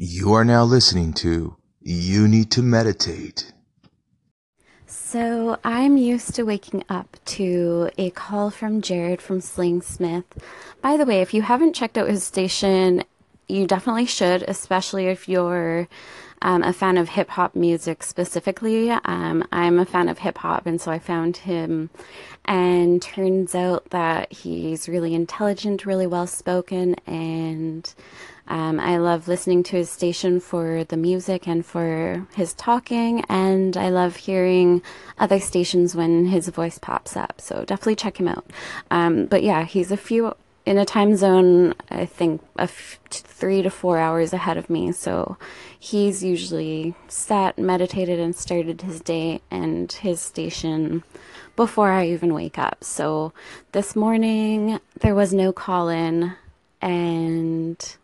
You are now listening to You Need to Meditate. So I'm used to waking up to a call from Jared from Sling Smith. By the way, if you haven't checked out his station, you definitely should, especially if you're um, a fan of hip hop music specifically. Um, I'm a fan of hip hop, and so I found him. And turns out that he's really intelligent, really well spoken, and um, I love listening to his station for the music and for his talking, and I love hearing other stations when his voice pops up. So definitely check him out. Um, but yeah, he's a few in a time zone, I think three to four hours ahead of me. So he's usually sat, meditated, and started his day and his station before I even wake up. So this morning there was no call in, and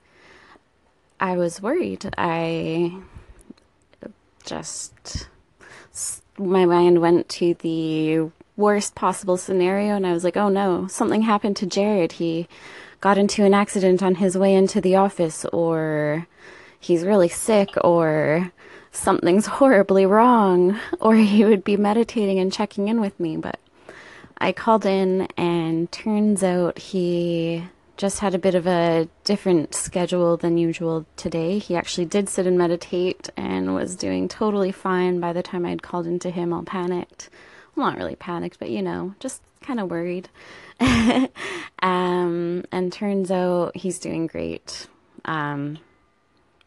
I was worried. I just, my mind went to the worst possible scenario, and I was like, oh no, something happened to Jared. He got into an accident on his way into the office, or he's really sick, or something's horribly wrong, or he would be meditating and checking in with me. But I called in, and turns out he just had a bit of a different schedule than usual today. He actually did sit and meditate and was doing totally fine by the time I'd called into him, all panicked. Well, not really panicked, but you know, just kind of worried. um, and turns out he's doing great. Um,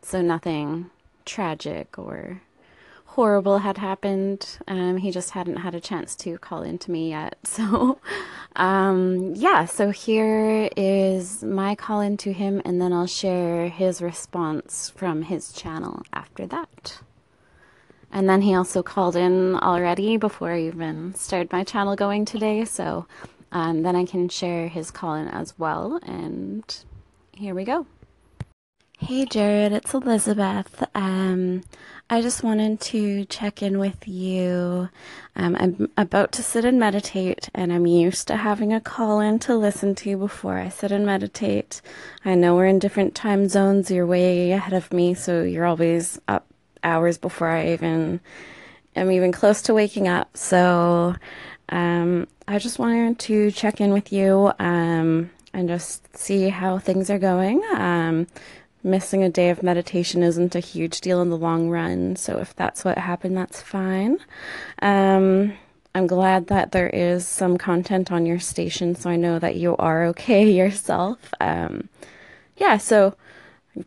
so nothing tragic or horrible had happened. Um, he just hadn't had a chance to call into me yet. So, um, yeah, so here is my call in to him, and then I'll share his response from his channel after that. And then he also called in already before I even started my channel going today. So um, then I can share his call in as well. And here we go. Hey Jared, it's Elizabeth. Um, I just wanted to check in with you. Um, I'm about to sit and meditate, and I'm used to having a call in to listen to you before I sit and meditate. I know we're in different time zones, you're way ahead of me, so you're always up hours before I even am even close to waking up. So um, I just wanted to check in with you um, and just see how things are going. Um, missing a day of meditation isn't a huge deal in the long run. So if that's what happened, that's fine. Um, I'm glad that there is some content on your station, so I know that you are okay yourself. Um, yeah, so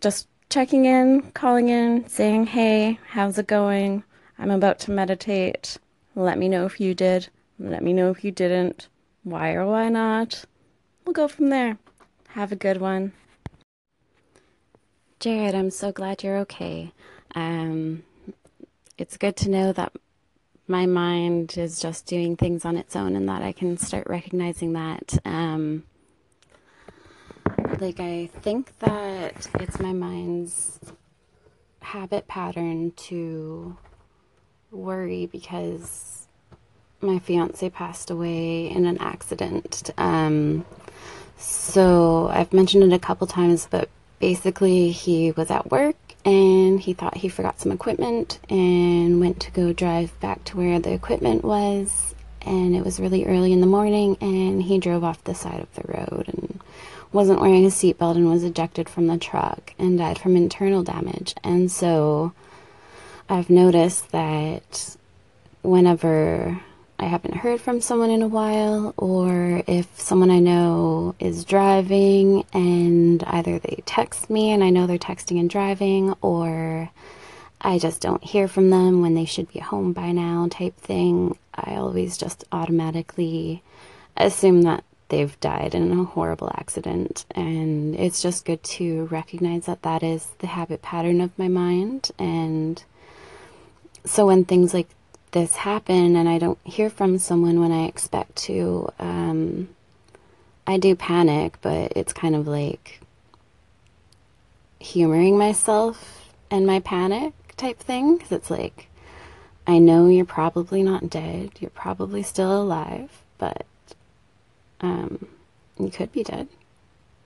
just checking in, calling in, saying, hey, how's it going? I'm about to meditate. Let me know if you did. Let me know if you didn't. Why or why not? We'll go from there. Have a good one. Jared, I'm so glad you're okay. Um, it's good to know that my mind is just doing things on its own and that I can start recognizing that. Um, like I think that it's my mind's habit pattern to worry because my fiance passed away in an accident. Um, so I've mentioned it a couple times, but basically he was at work and he thought he forgot some equipment and went to go drive back to where the equipment was and it was really early in the morning and he drove off the side of the road and wasn't wearing a seatbelt and was ejected from the truck and died from internal damage. And so I've noticed that whenever I haven't heard from someone in a while, or if someone I know is driving and either they text me and I know they're texting and driving, or I just don't hear from them when they should be home by now, type thing, I always just automatically assume that they've died in a horrible accident. And it's just good to recognize that that is the habit pattern of my mind. And so when things like this happen and I don't hear from someone when I expect to, um, I do panic, but it's kind of like humoring myself and my panic type thing. Because it's like, I know you're probably not dead, you're probably still alive, but um, you could be dead.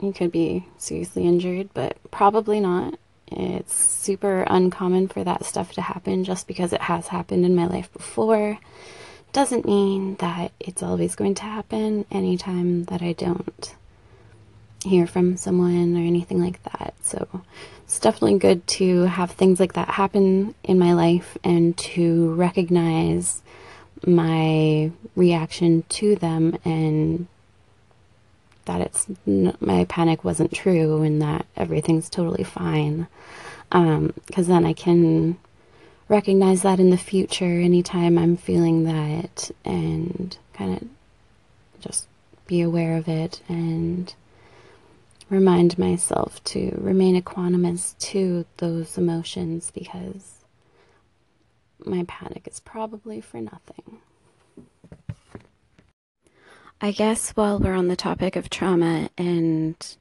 You could be seriously injured, but probably not. It's super uncommon for that stuff to happen just because it has happened in my life before. Doesn't mean that it's always going to happen anytime that I don't hear from someone or anything like that. So it's definitely good to have things like that happen in my life and to recognize my reaction to them and that it's my panic wasn't true and that everything's totally fine. Because um, then I can recognize that in the future anytime I'm feeling that and kind of just be aware of it and remind myself to remain equanimous to those emotions because my panic is probably for nothing. I guess while we're on the topic of trauma and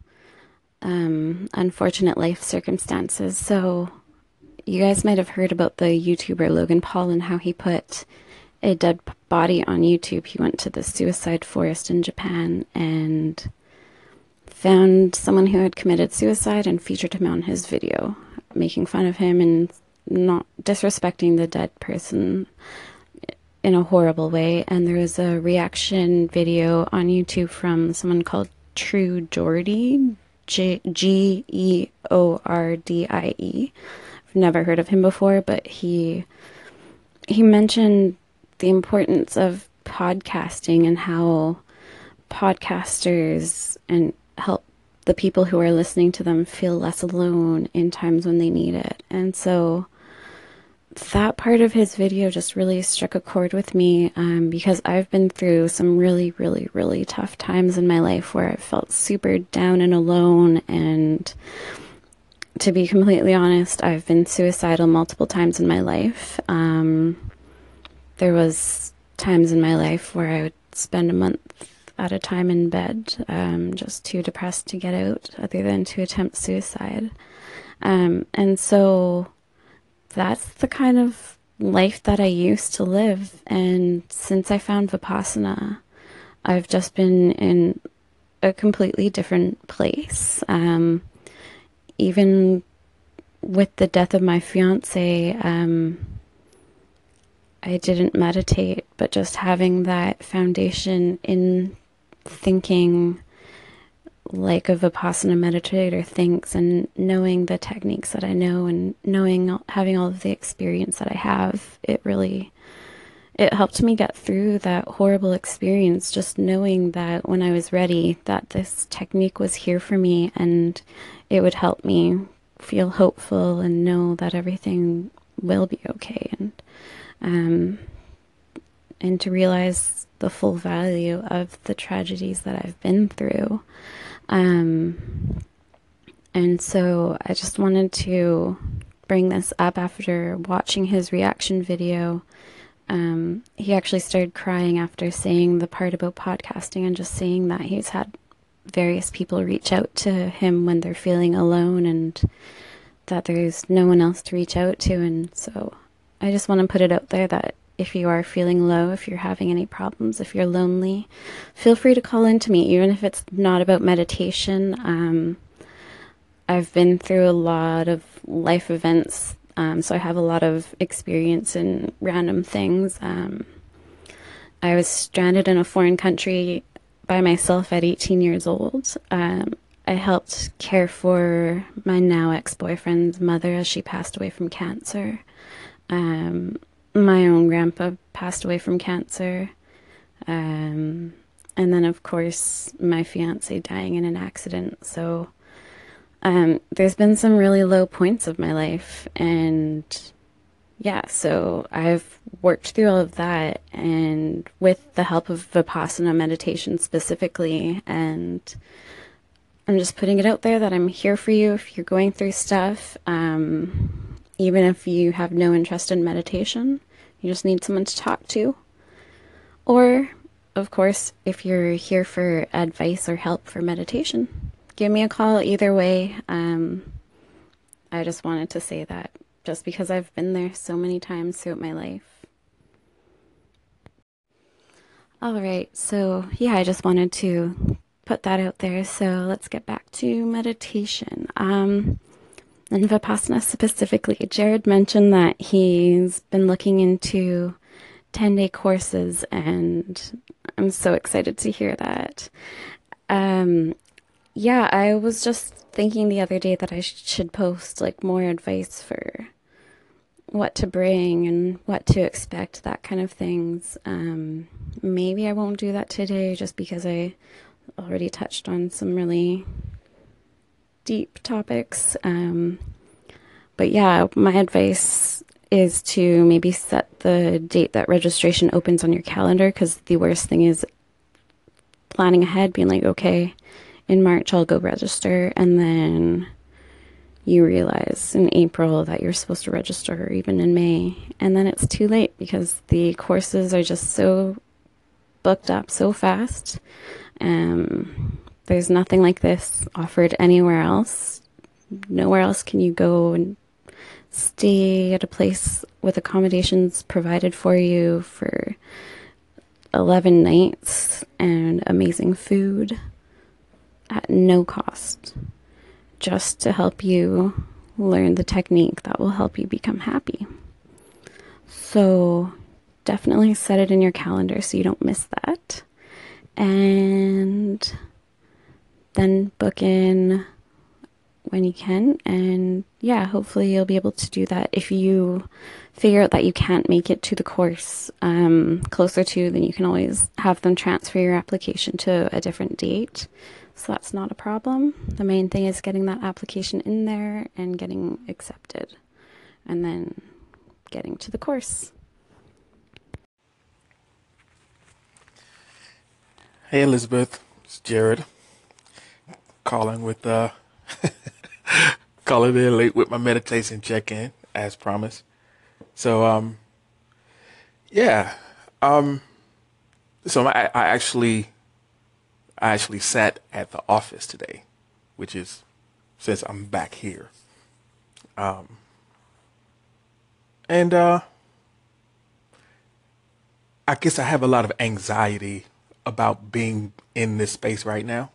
um, unfortunate life circumstances, so you guys might have heard about the YouTuber Logan Paul and how he put a dead body on YouTube. He went to the suicide forest in Japan and found someone who had committed suicide and featured him on his video, making fun of him and not disrespecting the dead person in a horrible way. And there was a reaction video on YouTube from someone called True Geordie, G E O R D I E. I've never heard of him before, but he he mentioned the importance of podcasting and how podcasters and help the people who are listening to them feel less alone in times when they need it. And so that part of his video just really struck a chord with me um, because I've been through some really, really, really tough times in my life where I felt super down and alone. And to be completely honest, I've been suicidal multiple times in my life. Um, there was times in my life where I would spend a month at a time in bed, um, just too depressed to get out, other than to attempt suicide. Um, and so that's the kind of life that I used to live. And since I found Vipassana, I've just been in a completely different place. Um, even with the death of my fiance, um, I didn't meditate, but just having that foundation in thinking like a Vipassana meditator thinks and knowing the techniques that I know and knowing having all of the experience that I have, it really it helped me get through that horrible experience just knowing that when I was ready that this technique was here for me and it would help me feel hopeful and know that everything will be okay. And um and to realize the full value of the tragedies that I've been through um, and so I just wanted to bring this up after watching his reaction video. Um, he actually started crying after saying the part about podcasting and just saying that he's had various people reach out to him when they're feeling alone and that there's no one else to reach out to. And so I just want to put it out there that if you are feeling low, if you're having any problems, if you're lonely, feel free to call in to me, even if it's not about meditation. Um, I've been through a lot of life events, um, so I have a lot of experience in random things. Um, I was stranded in a foreign country by myself at 18 years old. Um, I helped care for my now ex boyfriend's mother as she passed away from cancer. Um, my own grandpa passed away from cancer. Um, and then, of course, my fiance dying in an accident. So um, there's been some really low points of my life. And yeah, so I've worked through all of that and with the help of Vipassana meditation specifically. And I'm just putting it out there that I'm here for you if you're going through stuff. Um, even if you have no interest in meditation, you just need someone to talk to. Or, of course, if you're here for advice or help for meditation, give me a call either way. Um, I just wanted to say that just because I've been there so many times throughout my life. All right, so yeah, I just wanted to put that out there. So let's get back to meditation. Um, and Vipassana specifically, Jared mentioned that he's been looking into 10 day courses, and I'm so excited to hear that. Um, yeah, I was just thinking the other day that I sh- should post like more advice for what to bring and what to expect, that kind of things. Um, maybe I won't do that today just because I already touched on some really deep topics. Um, but yeah, my advice is to maybe set the date that registration opens on your calendar because the worst thing is planning ahead, being like, okay, in March I'll go register, and then you realize in April that you're supposed to register, or even in May, and then it's too late because the courses are just so booked up so fast. Um, there's nothing like this offered anywhere else. Nowhere else can you go and stay at a place with accommodations provided for you for 11 nights and amazing food at no cost just to help you learn the technique that will help you become happy. So definitely set it in your calendar so you don't miss that. And then book in when you can. And yeah, hopefully you'll be able to do that. If you figure out that you can't make it to the course um, closer to, then you can always have them transfer your application to a different date. So that's not a problem. The main thing is getting that application in there and getting accepted, and then getting to the course. Hey Elizabeth, it's Jared calling with uh calling in late with my meditation check-in as promised. So um yeah, um so I, I actually I actually sat at the office today, which is since I'm back here. Um, and uh, I guess I have a lot of anxiety about being in this space right now.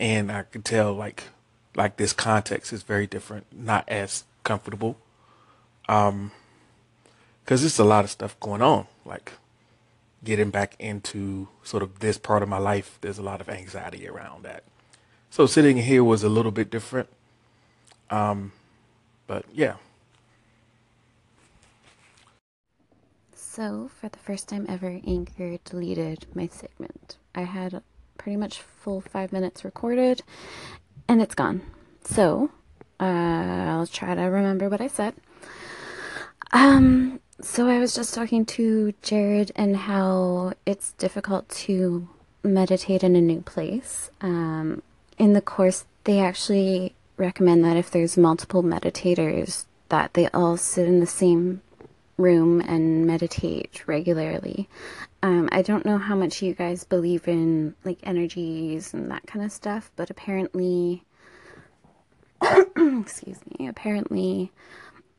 And I could tell like like this context is very different, not as comfortable. Um cuz there's a lot of stuff going on. Like getting back into sort of this part of my life, there's a lot of anxiety around that. So sitting here was a little bit different. Um, but yeah. So, for the first time ever, Anchor deleted my segment. I had pretty much full five minutes recorded, and it's gone. So, uh, I'll try to remember what I said. Um, so I was just talking to Jared and how it's difficult to meditate in a new place. Um, in the course, they actually recommend that if there's multiple meditators, that they all sit in the same room and meditate regularly. Um, I don't know how much you guys believe in like energies and that kind of stuff, but apparently, excuse me, apparently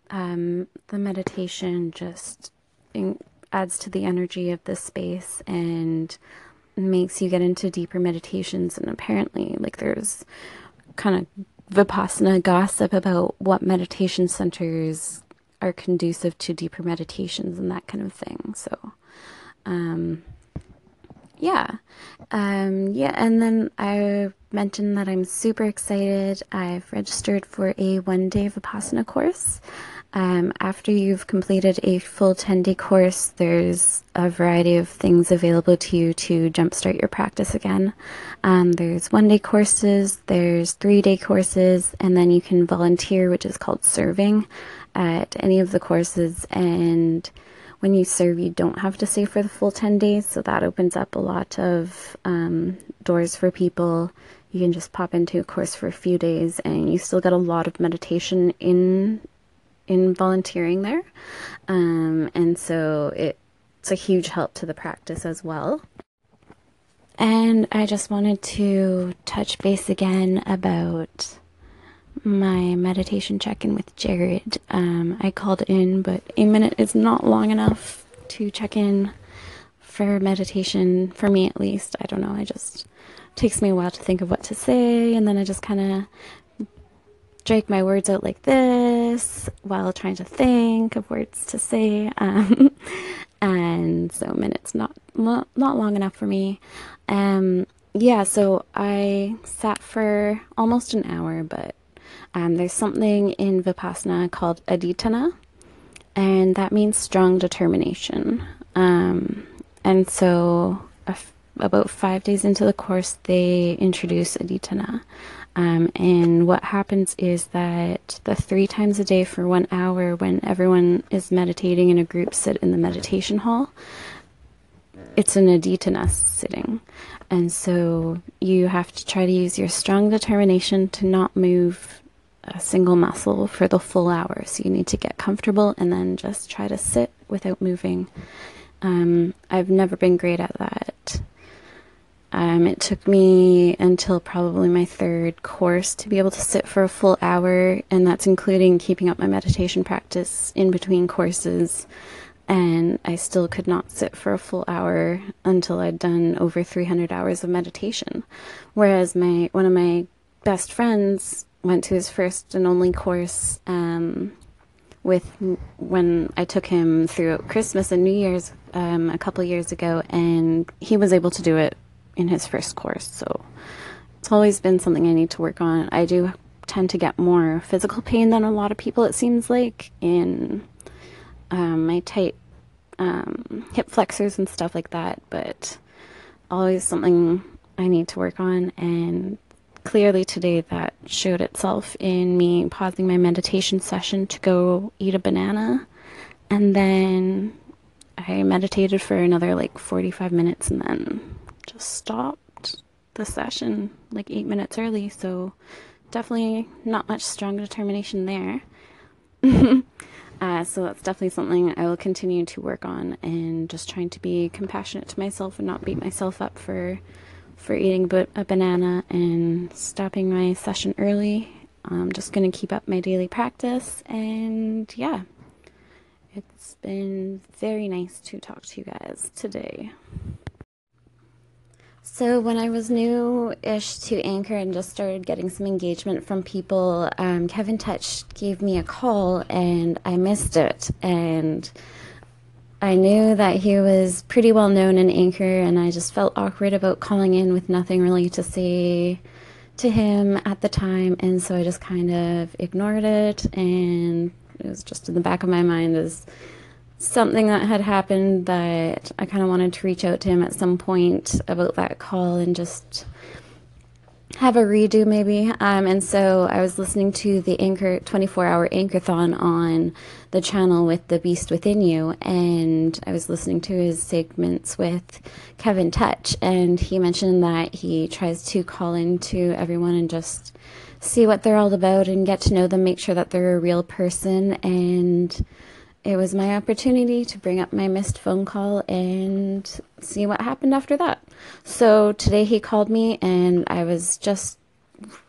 um, the meditation just in, adds to the energy of the space and makes you get into deeper meditations. And apparently, like, there's kind of vipassana gossip about what meditation centers are conducive to deeper meditations and that kind of thing. So, um, yeah. Um, yeah, and then I mentioned that I'm super excited. I've registered for a one day Vipassana course. Um, after you've completed a full 10 day course, there's a variety of things available to you to jumpstart your practice again. Um, there's one day courses, there's three day courses, and then you can volunteer, which is called serving, at any of the courses. And when you serve, you don't have to stay for the full 10 days, so that opens up a lot of um, doors for people. You can just pop into a course for a few days, and you still get a lot of meditation in in volunteering there. Um, and so it, it's a huge help to the practice as well. And I just wanted to touch base again about my meditation check in with Jared. Um, I called in, but a minute is not long enough to check in for meditation, for me at least. I don't know, I just takes me a while to think of what to say, and then I just kind of drag my words out like this while trying to think of words to say. Um, and so minutes not not long enough for me. Um, yeah, so I sat for almost an hour, but um, there's something in Vipassana called adhitthana, and that means strong determination. Um, and so, about five days into the course, they introduce adhitthana. Um, and what happens is that the three times a day for one hour, when everyone is meditating in a group, sit in the meditation hall. It's an adhitthana sitting. And so you have to try to use your strong determination to not move a single muscle for the full hour. So you need to get comfortable and then just try to sit without moving. Um, I've never been great at that. Um, it took me until probably my third course to be able to sit for a full hour, and that's including keeping up my meditation practice in between courses. And I still could not sit for a full hour until I'd done over 300 hours of meditation. Whereas my one of my best friends went to his first and only course um, with when I took him through Christmas and New Year's um, a couple years ago, and he was able to do it in his first course. So it's always been something I need to work on. I do tend to get more physical pain than a lot of people, it seems like, in um, my tight um, hip flexors and stuff like that, but always something I need to work on. And clearly today that showed itself in me pausing my meditation session to go eat a banana. And then I meditated for another like 45 minutes and then just stopped the session like eight minutes early. So definitely not much strong determination there. uh, so that's definitely something I will continue to work on and just trying to be compassionate to myself and not beat myself up for for eating a banana and stopping my session early. I'm just going to keep up my daily practice and yeah. It's been very nice to talk to you guys today. So, when I was new ish to Anchor and just started getting some engagement from people, um, Kevin Touch gave me a call and I missed it. And I knew that he was pretty well known in Anchor, and I just felt awkward about calling in with nothing really to say to him at the time. And so I just kind of ignored it, and it was just in the back of my mind as something that had happened that I kind of wanted to reach out to him at some point about that call and just have a redo maybe. Um, and so I was listening to the Anchor 24 hour Anchorthon on the channel with The Beast Within You, and I was listening to his segments with Kevin Touch, and he mentioned that he tries to call into everyone and just see what they're all about and get to know them, make sure that they're a real person and it was my opportunity to bring up my missed phone call and see what happened after that. So today he called me and I was just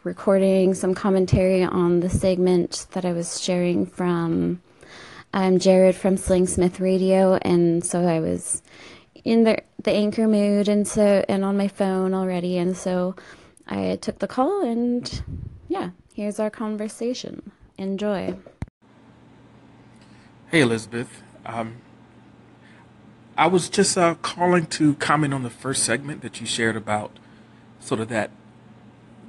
recording some commentary on the segment that I was sharing from um, Jared from Sling Smith Radio, and so I was in the the anchor mood and so and on my phone already, and so I took the call and yeah, here's our conversation. Enjoy. Hey, Elizabeth. Um, I was just uh, calling to comment on the first segment that you shared about sort of that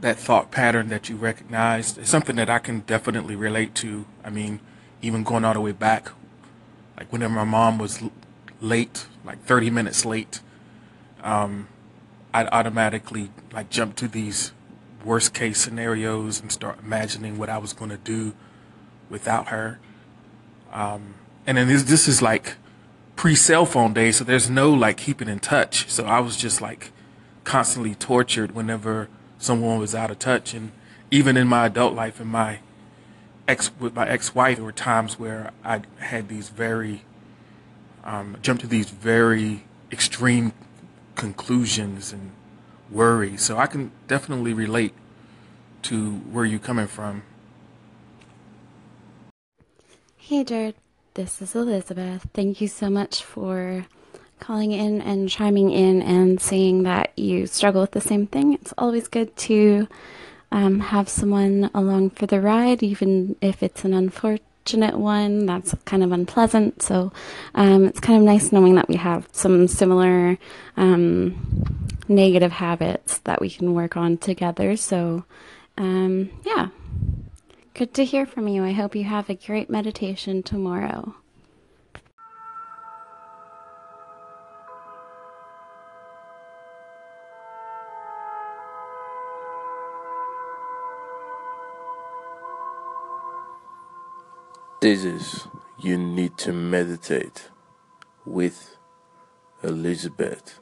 that thought pattern that you recognized. It's something that I can definitely relate to. I mean, even going all the way back, like whenever my mom was late, like 30 minutes late, um, I'd automatically like jump to these worst case scenarios and start imagining what I was going to do without her. Um, and then this, this is like pre cell phone days, so there's no like keeping in touch. So I was just like constantly tortured whenever someone was out of touch. And even in my adult life, in my ex with my ex-wife, there were times where I had these very um, jumped to these very extreme conclusions and worries. So I can definitely relate to where you're coming from Hey, Jared. This is Elizabeth. Thank you so much for calling in and chiming in and saying that you struggle with the same thing. It's always good to um, have someone along for the ride, even if it's an unfortunate one that's kind of unpleasant. So um, it's kind of nice knowing that we have some similar um, negative habits that we can work on together. So, um, yeah. Good to hear from you. I hope you have a great meditation tomorrow. This is You Need to Meditate with Elizabeth.